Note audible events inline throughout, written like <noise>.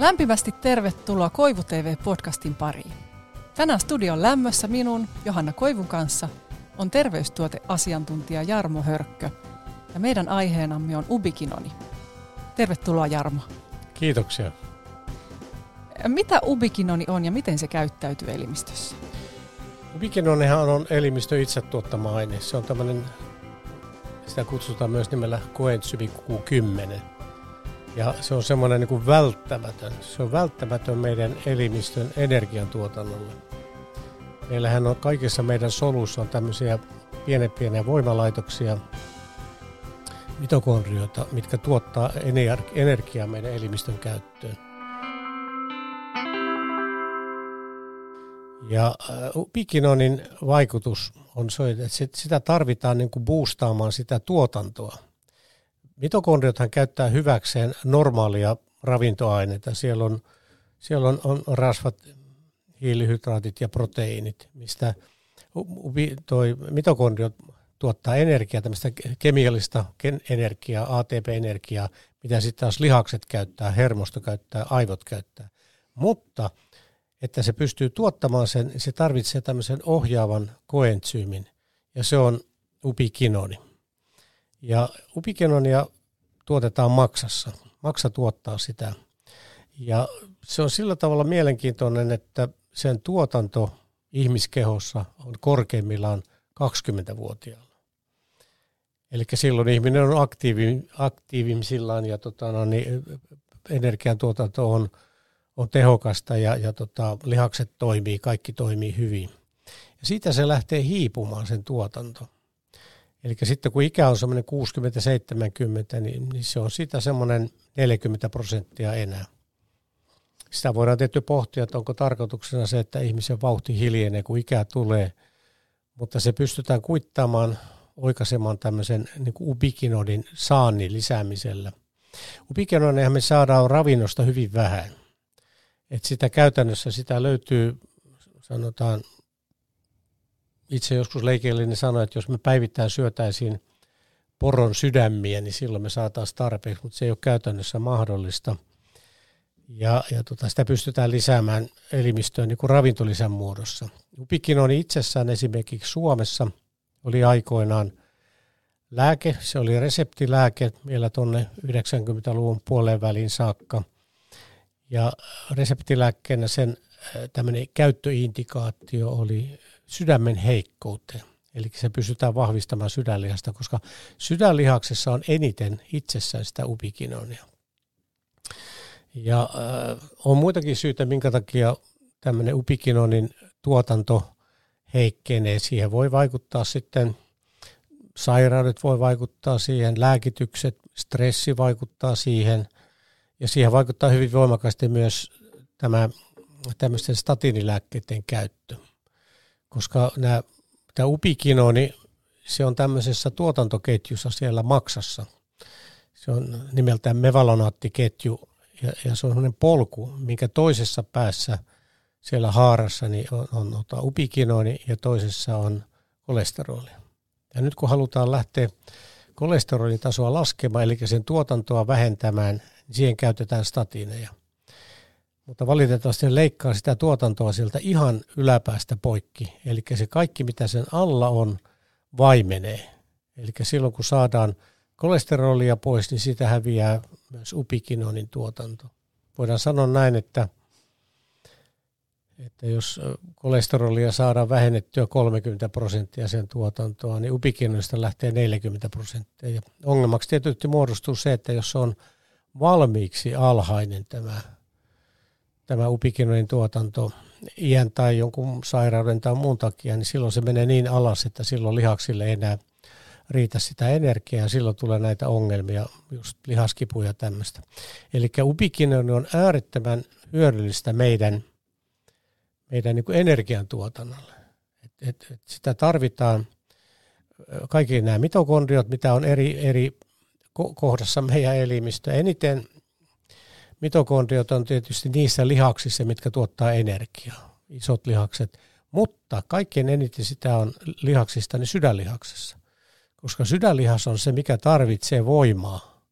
Lämpimästi tervetuloa Koivu TV-podcastin pariin. Tänään studion lämmössä minun, Johanna Koivun kanssa, on terveystuoteasiantuntija Jarmo Hörkkö. Ja meidän aiheenamme on ubikinoni. Tervetuloa Jarmo. Kiitoksia. Mitä ubikinoni on ja miten se käyttäytyy elimistössä? Ubikinonihan on elimistö itse tuottama aine. Se on tämmöinen, sitä kutsutaan myös nimellä koensymi Q10 ja se on semmoinen niin kuin välttämätön. Se on välttämätön meidän elimistön energiantuotannolle. Meillähän on kaikissa meidän soluissa on tämmöisiä pieniä pieniä voimalaitoksia, mitokondrioita, mitkä tuottaa energiaa meidän elimistön käyttöön. Ja pikinonin vaikutus on se, että sitä tarvitaan niin kuin boostaamaan sitä tuotantoa – Mitokondriothan käyttää hyväkseen normaalia ravintoaineita. Siellä on, siellä on, on rasvat, hiilihydraatit ja proteiinit, mistä toi mitokondriot tuottaa energiaa, tämmöistä kemiallista energiaa, ATP-energiaa, mitä sitten taas lihakset käyttää, hermosto käyttää, aivot käyttää. Mutta että se pystyy tuottamaan sen, se tarvitsee tämmöisen ohjaavan koentsyymin, ja se on upikinoni. Ja upikenonia tuotetaan maksassa. Maksa tuottaa sitä. Ja se on sillä tavalla mielenkiintoinen, että sen tuotanto ihmiskehossa on korkeimmillaan 20-vuotiaalla. Eli silloin ihminen on aktiivi, aktiivimillaan ja tota, no, niin, energiantuotanto on, on tehokasta ja, ja tota, lihakset toimii, kaikki toimii hyvin. Ja siitä se lähtee hiipumaan sen tuotanto. Eli sitten kun ikä on semmoinen 60-70, niin, niin se on sitä semmoinen 40 prosenttia enää. Sitä voidaan tietysti pohtia, että onko tarkoituksena se, että ihmisen vauhti hiljenee, kun ikä tulee, mutta se pystytään kuittaamaan, oikaisemaan tämmöisen niin kuin ubikinodin saannin lisäämisellä. Ubikinodin me saadaan ravinnosta hyvin vähän. Et sitä käytännössä sitä löytyy, sanotaan itse joskus leikillinen sanoi, että jos me päivittäin syötäisiin poron sydämiä, niin silloin me saataisiin tarpeeksi, mutta se ei ole käytännössä mahdollista. Ja, ja tota, sitä pystytään lisäämään elimistöön niin kuin ravintolisän muodossa. Upikinoni itsessään esimerkiksi Suomessa oli aikoinaan lääke, se oli reseptilääke vielä tuonne 90-luvun puoleen väliin saakka. Ja reseptilääkkeenä sen tämmöinen käyttöindikaatio oli sydämen heikkouteen. Eli se pystytään vahvistamaan sydänlihasta, koska sydänlihaksessa on eniten itsessään sitä ubikinonia. Ja äh, on muitakin syitä, minkä takia tämmöinen ubikinonin tuotanto heikkenee. Siihen voi vaikuttaa sitten, sairaudet voi vaikuttaa siihen, lääkitykset, stressi vaikuttaa siihen, ja siihen vaikuttaa hyvin voimakkaasti myös tämä tämmöisten statinilääkkeiden käyttö koska nämä, tämä upikinoni, se on tämmöisessä tuotantoketjussa siellä maksassa. Se on nimeltään mevalonaattiketju ja, ja se on sellainen polku, minkä toisessa päässä siellä haarassa niin on, on, on upikinoni ja toisessa on kolesteroli. Ja nyt kun halutaan lähteä kolesterolin tasoa laskemaan, eli sen tuotantoa vähentämään, niin siihen käytetään statiineja mutta valitettavasti se leikkaa sitä tuotantoa sieltä ihan yläpäästä poikki. Eli se kaikki, mitä sen alla on, vaimenee. Eli silloin, kun saadaan kolesterolia pois, niin sitä häviää myös upikinonin tuotanto. Voidaan sanoa näin, että, että jos kolesterolia saadaan vähennettyä 30 prosenttia sen tuotantoa, niin upikinonista lähtee 40 prosenttia. Ongelmaksi tietysti muodostuu se, että jos on valmiiksi alhainen tämä tämä upikinojen tuotanto iän tai jonkun sairauden tai muun takia, niin silloin se menee niin alas, että silloin lihaksille ei enää riitä sitä energiaa ja silloin tulee näitä ongelmia, just lihaskipuja ja tämmöistä. Eli ubikinoni on äärettömän hyödyllistä meidän, meidän niin energiantuotannolle. Et, et, et sitä tarvitaan, kaikki nämä mitokondriot, mitä on eri, eri kohdassa meidän elimistö. Eniten mitokondriot on tietysti niissä lihaksissa, mitkä tuottaa energiaa, isot lihakset, mutta kaikkein eniten sitä on lihaksista niin sydänlihaksessa, koska sydänlihas on se, mikä tarvitsee voimaa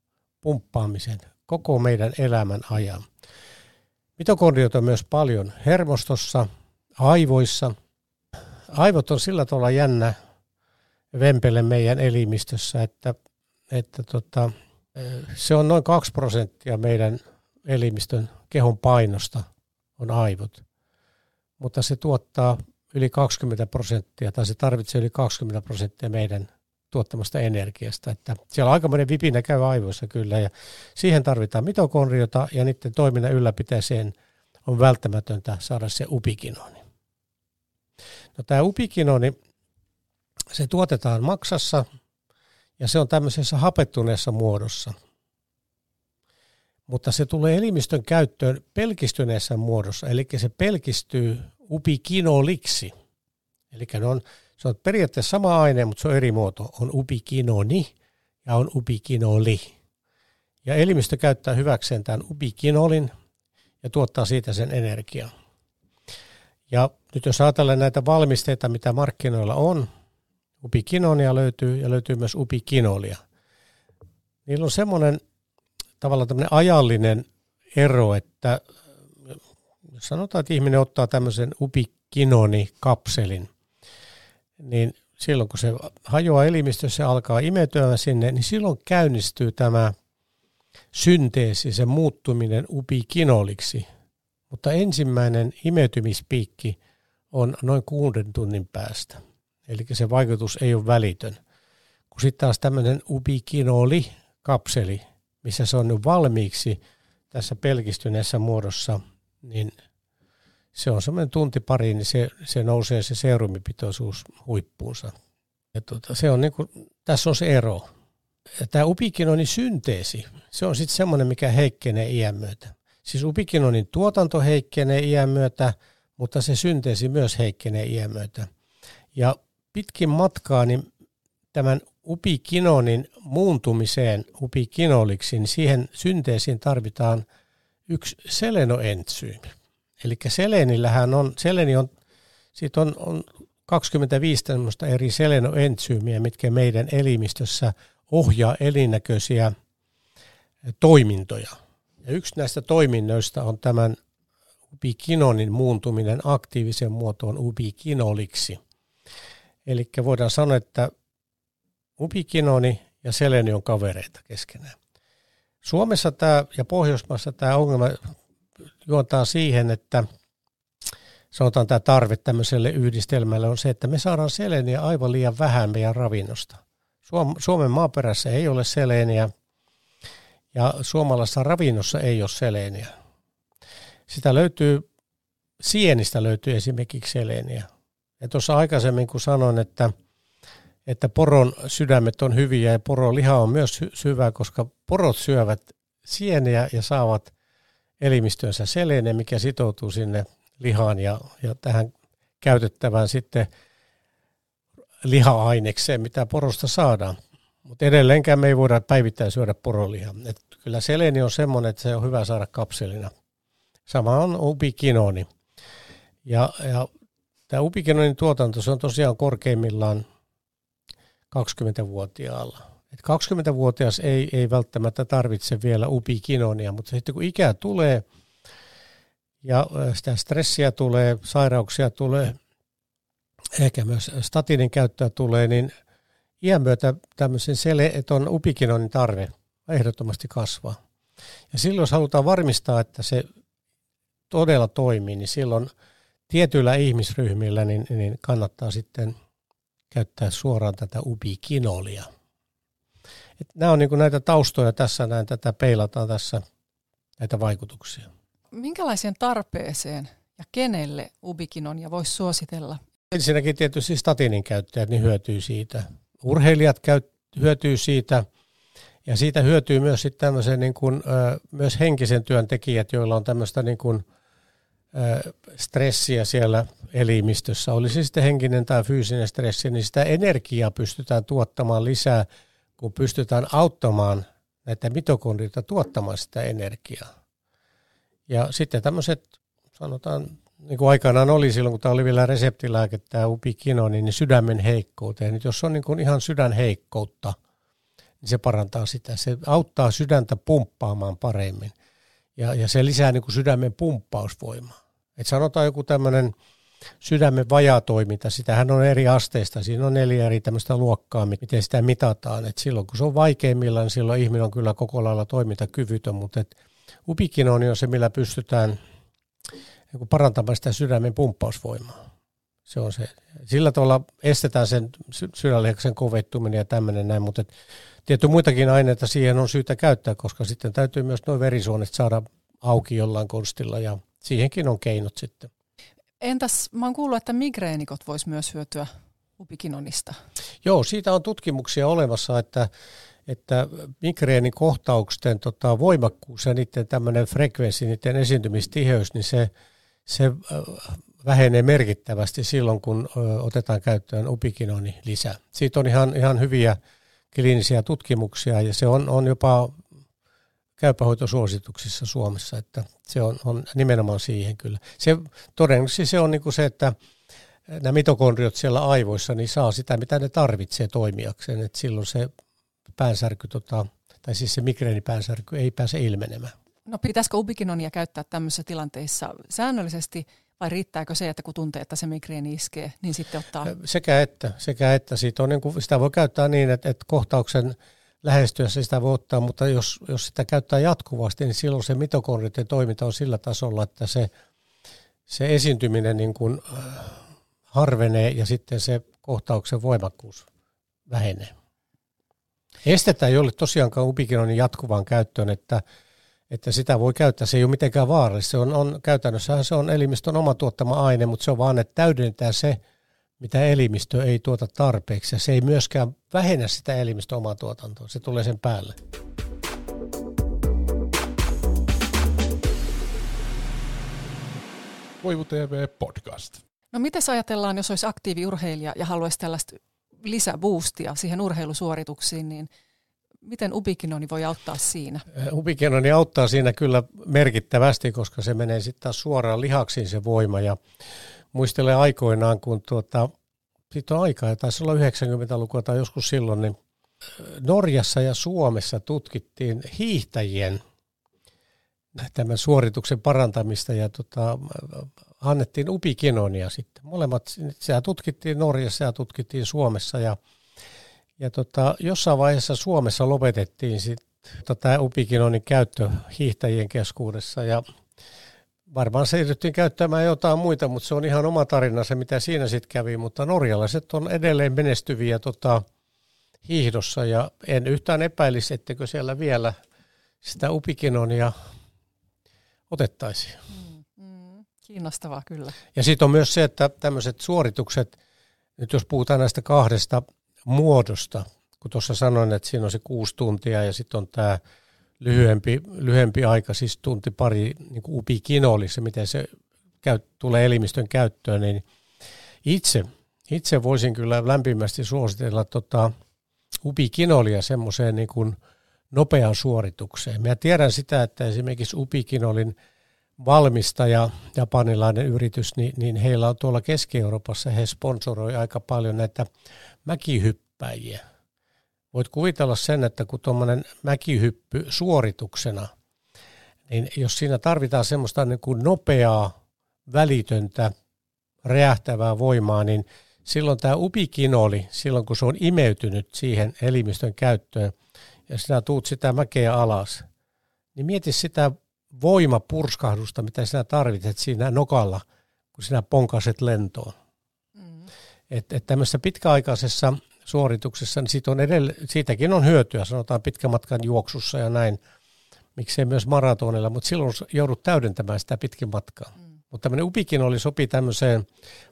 pumppaamisen koko meidän elämän ajan. Mitokondriot on myös paljon hermostossa, aivoissa. Aivot on sillä tavalla jännä vempele meidän elimistössä, että, että tota, se on noin 2 prosenttia meidän elimistön kehon painosta on aivot. Mutta se tuottaa yli 20 prosenttia, tai se tarvitsee yli 20 prosenttia meidän tuottamasta energiasta. Että siellä on aikamoinen vipinä käy aivoissa kyllä, ja siihen tarvitaan mitokondriota, ja niiden toiminnan ylläpitäiseen on välttämätöntä saada se upikinoni. No tämä upikinoni, se tuotetaan maksassa, ja se on tämmöisessä hapettuneessa muodossa. Mutta se tulee elimistön käyttöön pelkistyneessä muodossa, eli se pelkistyy upikinoliksi. Eli ne on, se on periaatteessa sama aine, mutta se on eri muoto. On upikinoni ja on upikinoli. Ja elimistö käyttää hyväkseen tämän ubikinolin ja tuottaa siitä sen energiaa. Ja nyt jos ajatellaan näitä valmisteita, mitä markkinoilla on, upikinonia löytyy ja löytyy myös upikinolia. Niillä on semmoinen tavallaan tämmöinen ajallinen ero, että jos sanotaan, että ihminen ottaa tämmöisen upikinoni-kapselin, niin silloin kun se hajoaa elimistössä ja alkaa imetyä sinne, niin silloin käynnistyy tämä synteesi, se muuttuminen upikinoliksi. Mutta ensimmäinen imetymispiikki on noin kuuden tunnin päästä. Eli se vaikutus ei ole välitön. Kun sitten taas tämmöinen ubikinoli-kapseli, missä se on nyt valmiiksi tässä pelkistyneessä muodossa, niin se on semmoinen tunti pari, niin se, se nousee se serumipitoisuus huippuunsa. Ja tuota, se on niin kuin, tässä on se ero. Ja tämä upikinonin synteesi, se on sitten semmoinen, mikä heikkenee iän myötä. Siis upikinonin tuotanto heikkenee iän myötä, mutta se synteesi myös heikkenee iän myötä. Ja pitkin matkaa niin tämän upikinonin muuntumiseen upikinoliksi, niin siihen synteesiin tarvitaan yksi selenoentsyymi. Eli selenillähän on, seleni on, siitä on, on 25 eri selenoentsyymiä, mitkä meidän elimistössä ohjaa elinäköisiä toimintoja. Ja yksi näistä toiminnoista on tämän ubikinonin muuntuminen aktiivisen muotoon ubikinoliksi. Eli voidaan sanoa, että ubikinoni ja seleni on kavereita keskenään. Suomessa tämä ja Pohjoismaissa tämä ongelma juontaa siihen, että sanotaan tämä tarve tämmöiselle yhdistelmälle on se, että me saadaan seleniä aivan liian vähän meidän ravinnosta. Suomen maaperässä ei ole seleniä ja suomalaisessa ravinnossa ei ole seleniä. Sitä löytyy, sienistä löytyy esimerkiksi seleniä. Ja tuossa aikaisemmin kun sanoin, että, että poron sydämet on hyviä ja poron liha on myös syvä, koska porot syövät sieniä ja saavat elimistönsä selene, mikä sitoutuu sinne lihaan ja, ja tähän käytettävään sitten liha-ainekseen, mitä porosta saadaan. Mutta edelleenkään me ei voida päivittäin syödä porolihaa. Et kyllä seleni on semmoinen, että se on hyvä saada kapselina. Sama on ubikinoni. Ja, ja tämä ubikinonin tuotanto, se on tosiaan korkeimmillaan 20-vuotiaalla. Et 20-vuotias ei, ei välttämättä tarvitse vielä ubikinonia, mutta sitten kun ikää tulee ja sitä stressiä tulee, sairauksia tulee, ehkä myös statinin käyttöä tulee, niin iän myötä tämmöisen seleton ubikinonin tarve ehdottomasti kasvaa. Ja silloin jos halutaan varmistaa, että se todella toimii, niin silloin tietyillä ihmisryhmillä niin, niin kannattaa sitten käyttää suoraan tätä ubikinolia. Et nämä on niin näitä taustoja tässä, näin tätä peilataan tässä, näitä vaikutuksia. Minkälaiseen tarpeeseen ja kenelle ubikinonia voisi suositella? Ensinnäkin tietysti statinin käyttäjät niin hyötyy siitä. Urheilijat käy, hyötyy siitä ja siitä hyötyy myös tämmöisen niin kuin, myös henkisen työn tekijät, joilla on tämmöistä niin kuin, stressiä siellä elimistössä, oli se sitten henkinen tai fyysinen stressi, niin sitä energiaa pystytään tuottamaan lisää, kun pystytään auttamaan näitä mitokondrioita tuottamaan sitä energiaa. Ja sitten tämmöiset, sanotaan, niin kuin aikanaan oli silloin, kun tämä oli vielä reseptilääke, tämä upikino, niin sydämen heikkouteen. Nyt jos on niin kuin ihan sydänheikkoutta, niin se parantaa sitä. Se auttaa sydäntä pumppaamaan paremmin. Ja, ja se lisää niin kuin sydämen pumppausvoimaa. Et sanotaan joku tämmöinen sydämen vajatoiminta, sitähän on eri asteista. Siinä on neljä eri tämmöistä luokkaa, miten sitä mitataan. Et silloin kun se on vaikeimmillaan, niin silloin ihminen on kyllä koko lailla toimintakyvytön, mutta et ubikinoni on se, millä pystytään niin parantamaan sitä sydämen pumppausvoimaa. Se on se. Sillä tavalla estetään sen sydänlihaksen kovettuminen ja tämmöinen näin, mutta tietty muitakin aineita siihen on syytä käyttää, koska sitten täytyy myös nuo verisuonet saada auki jollain konstilla ja siihenkin on keinot sitten. Entäs mä oon kuullut, että migreenikot vois myös hyötyä ubikinonista. Joo, siitä on tutkimuksia olemassa, että, että migreenikohtausten tota, voimakkuus ja niiden tämmöinen frekvenssi, niiden esiintymistiheys, niin se, se vähenee merkittävästi silloin, kun otetaan käyttöön ubikinoni lisää. Siitä on ihan, ihan hyviä kliinisiä tutkimuksia ja se on, on jopa käypähoitosuosituksissa Suomessa, että se on, on nimenomaan siihen kyllä. Se, todennäköisesti se on niin kuin se, että nämä mitokondriot siellä aivoissa niin saa sitä, mitä ne tarvitsee toimijakseen, että silloin se päänsärky, tota, tai siis se migreenipäänsärky ei pääse ilmenemään. No pitäisikö ubikinonia käyttää tämmöisissä tilanteissa säännöllisesti vai riittääkö se, että kun tuntee, että se migreeni iskee, niin sitten ottaa? Sekä että, sekä että siitä on, niin kuin, sitä voi käyttää niin, että, että kohtauksen lähestyessä sitä voi ottaa, mutta jos, jos sitä käyttää jatkuvasti, niin silloin se mitokondrien toiminta on sillä tasolla, että se, se esiintyminen niin kuin harvenee ja sitten se kohtauksen voimakkuus vähenee. Estetään jolle tosiaankaan ubikinonin jatkuvaan käyttöön, että, että sitä voi käyttää. Se ei ole mitenkään vaarallista. Se on, on, käytännössähän se on elimistön oma tuottama aine, mutta se on vaan, että täydennetään se, mitä elimistö ei tuota tarpeeksi. Ja se ei myöskään vähennä sitä elimistön omaa tuotantoa. Se tulee sen päälle. Voivu TV podcast. No miten ajatellaan, jos olisi aktiiviurheilija ja haluaisi tällaista lisäboostia siihen urheilusuorituksiin, niin miten ubikinoni voi auttaa siinä? Ubikinoni auttaa siinä kyllä merkittävästi, koska se menee sitten taas suoraan lihaksiin se voima ja muistelen aikoinaan, kun tuota, siitä on aikaa, taisi olla 90-lukua tai joskus silloin, niin Norjassa ja Suomessa tutkittiin hiihtäjien tämän suorituksen parantamista ja tota, annettiin upikinonia sitten. Molemmat, sehän tutkittiin Norjassa ja tutkittiin Suomessa ja, ja tota, jossain vaiheessa Suomessa lopetettiin sitten tota, upikinonin käyttö hiihtäjien keskuudessa ja varmaan siirryttiin käyttämään jotain muita, mutta se on ihan oma tarina se, mitä siinä sitten kävi, mutta norjalaiset on edelleen menestyviä tota, hiihdossa ja en yhtään epäilisi, ettekö siellä vielä sitä upikinonia otettaisiin. Mm, mm, kiinnostavaa kyllä. Ja sitten on myös se, että tämmöiset suoritukset, nyt jos puhutaan näistä kahdesta muodosta, kun tuossa sanoin, että siinä on se kuusi tuntia ja sitten on tämä lyhyempi, lyhyempi aika, siis tunti pari niin kuin se miten se käy, tulee elimistön käyttöön, niin itse, itse voisin kyllä lämpimästi suositella tota, ubikinolia semmoiseen niin kuin nopeaan suoritukseen. Mä tiedän sitä, että esimerkiksi ubikinolin valmistaja, japanilainen yritys, niin, niin heillä on tuolla Keski-Euroopassa, he sponsoroi aika paljon näitä mäkihyppäjiä – voit kuvitella sen, että kun tuommoinen mäkihyppy suorituksena, niin jos siinä tarvitaan semmoista niin kuin nopeaa, välitöntä, räjähtävää voimaa, niin silloin tämä ubikinoli, silloin kun se on imeytynyt siihen elimistön käyttöön, ja sinä tuut sitä mäkeä alas, niin mieti sitä voimapurskahdusta, mitä sinä tarvitset siinä nokalla, kun sinä ponkaset lentoon. Että et tämmöisessä pitkäaikaisessa suorituksessa, niin siitä on edelle, siitäkin on hyötyä, sanotaan pitkän matkan juoksussa ja näin, miksei myös maratonilla, mutta silloin joudut täydentämään sitä pitkin matkaa. Mm. Mutta tämmöinen upikin oli sopi tämmöiseen,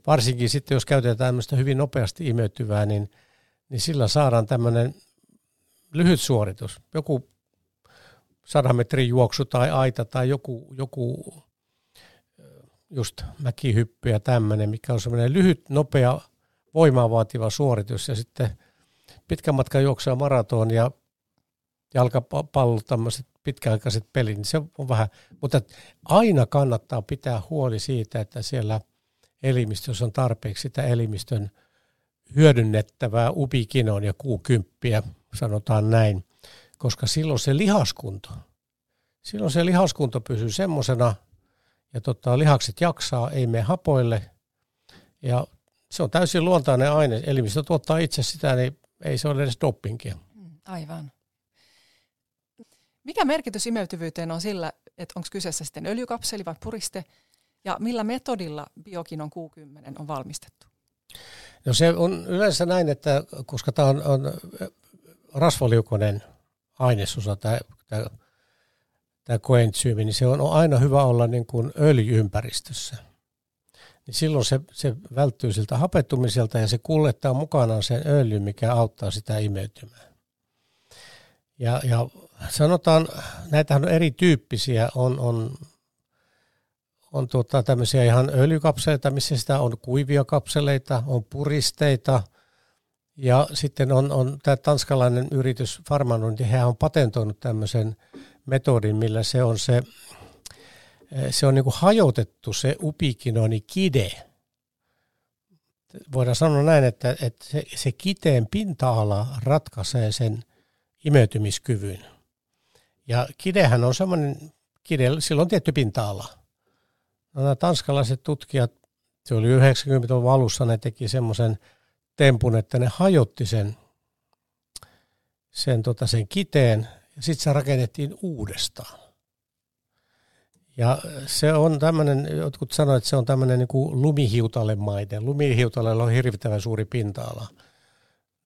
varsinkin sitten jos käytetään tämmöistä hyvin nopeasti imeytyvää, niin, niin sillä saadaan tämmöinen lyhyt suoritus. Joku sadan metrin juoksu tai aita tai joku, joku just mäkihyppy ja tämmöinen, mikä on semmoinen lyhyt, nopea voimaa vaativa suoritus ja sitten pitkän matkan juoksua maraton ja jalkapallo, tämmöiset pitkäaikaiset pelit, niin se on vähän, mutta aina kannattaa pitää huoli siitä, että siellä elimistössä on tarpeeksi sitä elimistön hyödynnettävää ubikinon ja kuukymppiä, sanotaan näin, koska silloin se lihaskunto, silloin se lihaskunto pysyy semmoisena ja tota, lihakset jaksaa, ei mene hapoille. Ja se on täysin luontainen aine. Elimistö tuottaa itse sitä, niin ei se ole edes dopingia. Mm, aivan. Mikä merkitys imeytyvyyteen on sillä, että onko kyseessä sitten öljykapseli vai puriste, ja millä metodilla biokinon Q10 on valmistettu? No se on yleensä näin, että koska tämä on, on rasvaliukoinen ainesosa, tämä, tämä, tämä koentsyymi, niin se on aina hyvä olla niin kuin öljyympäristössä. Niin silloin se, se välttyy siltä hapettumiselta ja se kuljettaa mukanaan sen öljyn, mikä auttaa sitä imeytymään. Ja, ja sanotaan, näitähän on erityyppisiä, on, on, on tuota, tämmöisiä ihan öljykapseleita, missä sitä on kuivia kapseleita, on puristeita, ja sitten on, on tämä tanskalainen yritys Farmanon, niin he on patentoinut tämmöisen metodin, millä se on se, se on niin kuin hajotettu se upikinoni kide. Voidaan sanoa näin, että, että se, se kiteen pinta-ala ratkaisee sen imeytymiskyvyn. Ja kidehän on semmoinen, kide, sillä on tietty pinta-ala. No, nämä tanskalaiset tutkijat, se oli 90-luvun alussa, ne teki semmoisen tempun, että ne hajotti sen, sen, tota, sen kiteen ja sitten se rakennettiin uudestaan. Ja se on tämmöinen, jotkut sanoivat, että se on tämmöinen niin kuin lumihiutalemainen. Lumihiutalella on hirvittävän suuri pinta-ala.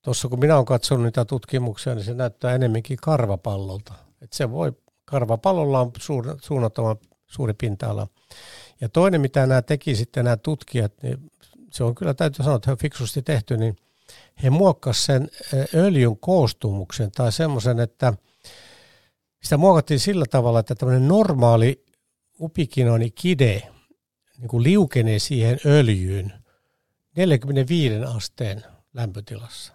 Tuossa kun minä olen katsonut niitä tutkimuksia, niin se näyttää enemmänkin karvapallolta. Että se voi, karvapallolla on suur, suunnattoman suuri pinta-ala. Ja toinen, mitä nämä teki sitten nämä tutkijat, niin se on kyllä täytyy sanoa, että he on fiksusti tehty, niin he muokkasivat sen öljyn koostumuksen tai semmoisen, että sitä muokattiin sillä tavalla, että tämmöinen normaali upikinoni kide niin kuin liukenee siihen öljyyn 45 asteen lämpötilassa,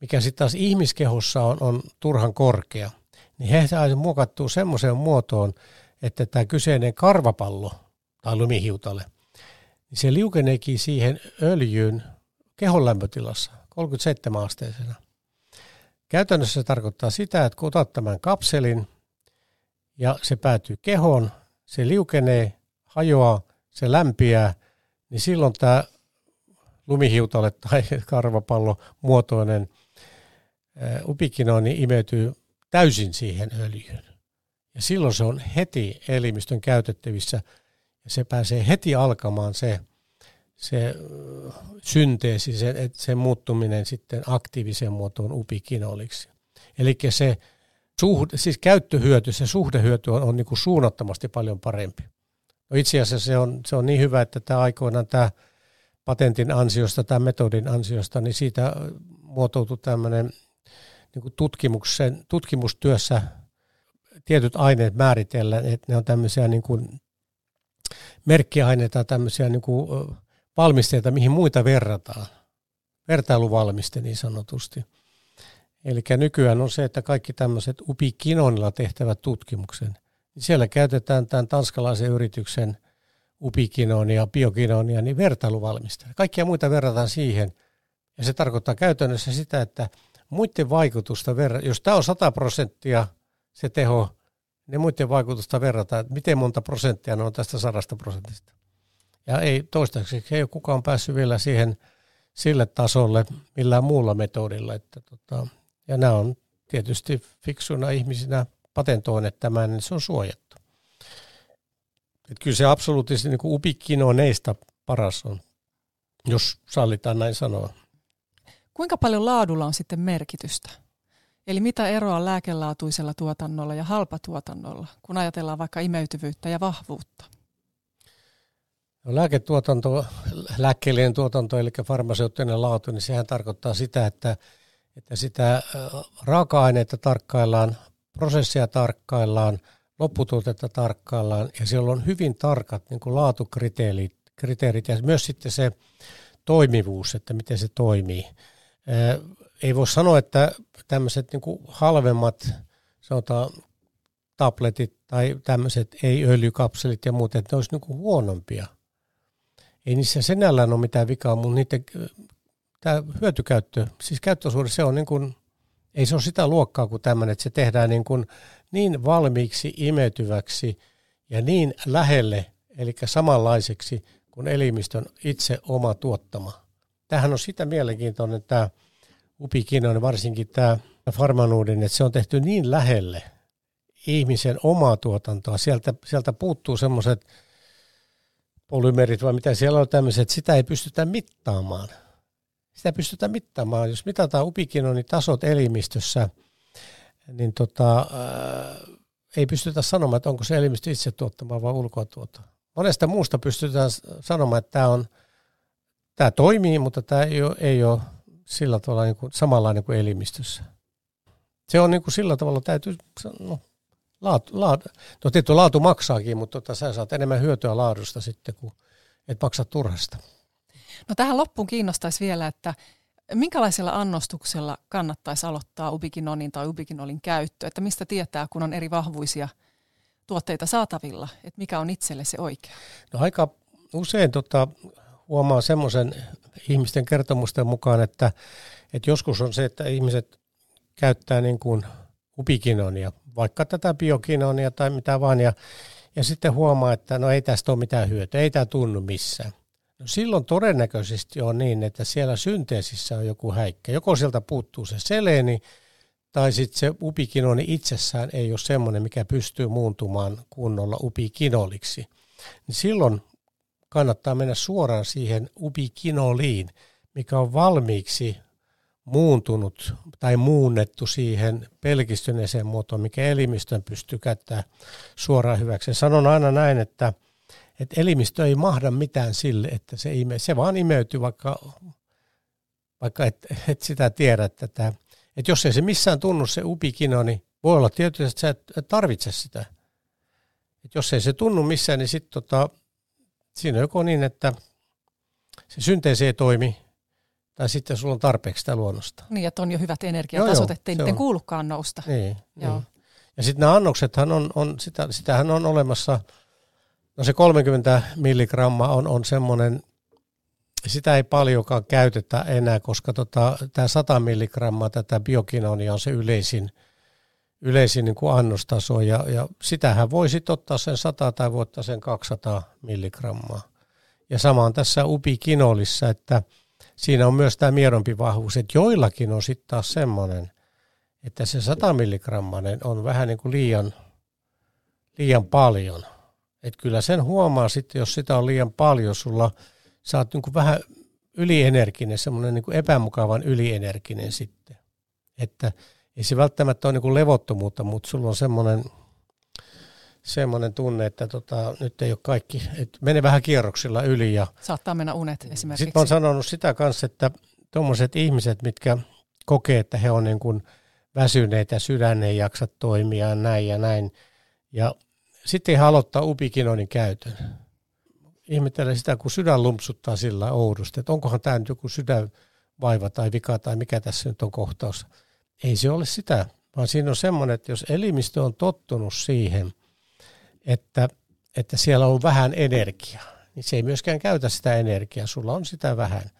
mikä sitten taas ihmiskehossa on, on turhan korkea, niin he saivat muokattua semmoiseen muotoon, että tämä kyseinen karvapallo tai lumihiutale, niin se liukeneekin siihen öljyyn kehon lämpötilassa 37 asteisena. Käytännössä se tarkoittaa sitä, että kun otat tämän kapselin ja se päätyy kehoon, se liukenee, hajoaa, se lämpiää, niin silloin tämä lumihiutale <laughs> tai karvapallo muotoinen upikinoni imeytyy täysin siihen öljyyn. Ja silloin se on heti elimistön käytettävissä ja se pääsee heti alkamaan se, se synteesi, se, se muuttuminen sitten aktiiviseen muotoon upikinoliksi. Eli se suhde, siis käyttöhyöty, se suhdehyöty on, on niin kuin suunnattomasti paljon parempi. No itse asiassa se on, se on niin hyvä, että tämä aikoinaan tämä patentin ansiosta, tämän metodin ansiosta, niin siitä muotoutui tämmöinen niin tutkimuksen, tutkimustyössä tietyt aineet määritellään, että ne on tämmöisiä niin kuin merkkiaineita, tämmöisiä niin kuin valmisteita, mihin muita verrataan. Vertailuvalmiste niin sanotusti. Eli nykyään on se, että kaikki tämmöiset upikinonilla tehtävät tutkimuksen, niin siellä käytetään tämän tanskalaisen yrityksen upikinonia, biokinonia, niin vertailuvalmiste. Kaikkia muita verrataan siihen. Ja se tarkoittaa käytännössä sitä, että muiden vaikutusta verran, jos tämä on 100 prosenttia se teho, niin muiden vaikutusta verrataan, että miten monta prosenttia ne on tästä sadasta prosentista. Ja ei toistaiseksi ei ole kukaan päässyt vielä siihen sille tasolle millään muulla metodilla. Että tota, ja nämä on tietysti fiksuna ihmisinä patentoineet tämän, niin se on suojattu. Että kyllä se absoluuttisesti niin upikinoneista paras on, jos sallitaan näin sanoa. Kuinka paljon laadulla on sitten merkitystä? Eli mitä eroa lääkelaatuisella tuotannolla ja halpatuotannolla, kun ajatellaan vaikka imeytyvyyttä ja vahvuutta? No, lääketuotanto, lääkkeellinen tuotanto, eli farmaseuttinen laatu, niin sehän tarkoittaa sitä, että että sitä raaka-aineita tarkkaillaan, prosessia tarkkaillaan, lopputuotetta tarkkaillaan ja siellä on hyvin tarkat niin kuin laatukriteerit kriteerit ja myös sitten se toimivuus, että miten se toimii. Ei voi sanoa, että tämmöiset niin kuin halvemmat sanotaan tabletit tai tämmöiset ei-öljykapselit ja muut, että ne olisi niin huonompia. Ei niissä sinällään ole mitään vikaa, mutta niiden tämä hyötykäyttö, siis käyttöosuus, se on niin kuin, ei se ole sitä luokkaa kuin tämmöinen, että se tehdään niin kuin niin valmiiksi imeytyväksi ja niin lähelle, eli samanlaiseksi kuin elimistön itse oma tuottama. Tähän on sitä mielenkiintoinen tämä upikinoinen, varsinkin tämä farmanuudin, että se on tehty niin lähelle ihmisen omaa tuotantoa. Sieltä, sieltä puuttuu semmoiset polymerit vai mitä siellä on tämmöiset, sitä ei pystytä mittaamaan. Sitä pystytään mittaamaan. Jos mitataan upikinonin tasot elimistössä, niin tota, ää, ei pystytä sanomaan, että onko se elimistö itse tuottamaa vai ulkoa tuottama. Monesta muusta pystytään sanomaan, että tämä, on, tämä toimii, mutta tämä ei ole, ei ole sillä tavalla niin kuin samanlainen kuin elimistössä. Se on niin kuin sillä tavalla, täytyy, no, laatu, laatu, no tietty laatu maksaakin, mutta tota, sä saat enemmän hyötyä laadusta sitten, kun et maksa turhasta. No tähän loppuun kiinnostaisi vielä, että minkälaisella annostuksella kannattaisi aloittaa ubikinonin tai ubikinolin käyttö, että mistä tietää, kun on eri vahvuisia tuotteita saatavilla, että mikä on itselle se oikea? No aika usein tota, huomaa semmoisen ihmisten kertomusten mukaan, että, että joskus on se, että ihmiset käyttää niin kuin ubikinonia, vaikka tätä biokinonia tai mitä vaan, ja, ja sitten huomaa, että no ei tästä ole mitään hyötyä, ei tämä tunnu missään. No silloin todennäköisesti on niin, että siellä synteesissä on joku häikkä. Joko sieltä puuttuu se seleeni, tai sitten se upikinoni itsessään ei ole semmoinen, mikä pystyy muuntumaan kunnolla upikinoliksi. Niin silloin kannattaa mennä suoraan siihen ubikinoliin, mikä on valmiiksi muuntunut tai muunnettu siihen pelkistyneeseen muotoon, mikä elimistön pystyy käyttämään suoraan hyväksi. Sanon aina näin, että, että elimistö ei mahda mitään sille, että se, ime, se vaan imeytyy, vaikka, vaikka et, et sitä tiedä. Että, että, että jos ei se missään tunnu se upikino, niin voi olla tietysti, että sä et tarvitse sitä. Et jos ei se tunnu missään, niin sitten tota, siinä on joko niin, että se synteesi ei toimi, tai sitten sulla on tarpeeksi sitä luonnosta. Niin, että on jo hyvät energiatasot, ettei niiden kuulukaan nousta. Niin, joo. niin. Ja sitten nämä annoksethan on, on sitä, sitähän on olemassa, no se 30 milligrammaa on, on semmoinen, sitä ei paljonkaan käytetä enää, koska tota, tämä 100 milligrammaa tätä biokinonia on se yleisin, yleisin niin kuin annostaso, ja, ja sitähän voi sitten ottaa sen 100 tai voi ottaa sen 200 milligrammaa. Ja sama on tässä ubikinolissa, että siinä on myös tämä miedompi vahvuus, että joillakin on sitten taas semmoinen, että se 100 milligrammanen on vähän niin kuin liian, liian paljon. Että kyllä sen huomaa sitten, jos sitä on liian paljon, sulla sä oot niin kuin vähän ylienerginen, semmoinen niin kuin epämukavan ylienerginen sitten. Että ei se välttämättä ole niin kuin levottomuutta, mutta sulla on semmoinen, semmoinen tunne, että tota, nyt ei ole kaikki, että mene vähän kierroksilla yli. Ja, Saattaa mennä unet esimerkiksi. Sitten olen sanonut sitä kanssa, että tuommoiset ihmiset, mitkä kokee, että he on niin kuin väsyneitä, sydän ei jaksa toimia näin ja näin. Ja sitten he aloittaa upikinonin käytön. Ihmettelen sitä, kun sydän lumpsuttaa sillä oudosti, että onkohan tämä nyt joku sydänvaiva tai vika tai mikä tässä nyt on kohtaus. Ei se ole sitä, vaan siinä on semmoinen, että jos elimistö on tottunut siihen, että, että siellä on vähän energiaa, niin se ei myöskään käytä sitä energiaa, sulla on sitä vähän.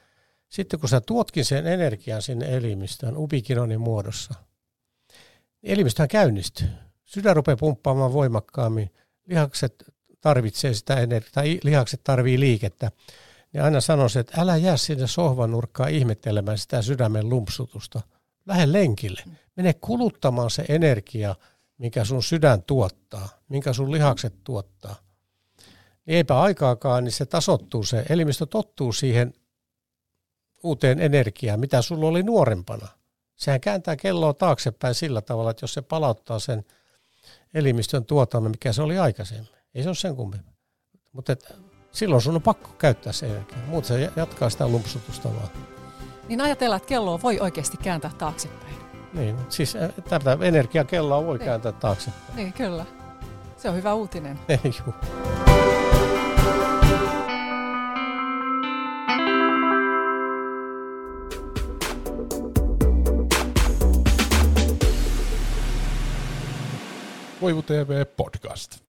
Sitten kun sä tuotkin sen energian sinne elimistöön ubikinonin muodossa, niin elimistöhän käynnistyy. Sydän rupeaa pumppaamaan voimakkaammin, lihakset tarvitsee sitä energiaa, tai lihakset tarvii liikettä. Niin aina sanoisin, että älä jää sinne sohvan nurkkaan ihmettelemään sitä sydämen lumpsutusta – lähde lenkille. Mene kuluttamaan se energia, mikä sun sydän tuottaa, minkä sun lihakset tuottaa. Niin eipä aikaakaan, niin se tasottuu se, elimistö tottuu siihen uuteen energiaan, mitä sulla oli nuorempana. Sehän kääntää kelloa taaksepäin sillä tavalla, että jos se palauttaa sen elimistön tuotannon, mikä se oli aikaisemmin. Ei se ole sen kummemmin. Mutta silloin sun on pakko käyttää se energia. Muuten se jatkaa sitä lumpsutusta vaan niin ajatellaan, että kelloa voi oikeasti kääntää taaksepäin. Niin, siis tätä energiakelloa voi niin. kääntää taaksepäin. Niin, kyllä. Se on hyvä uutinen. <laughs> Juu. Koivu TV Podcast.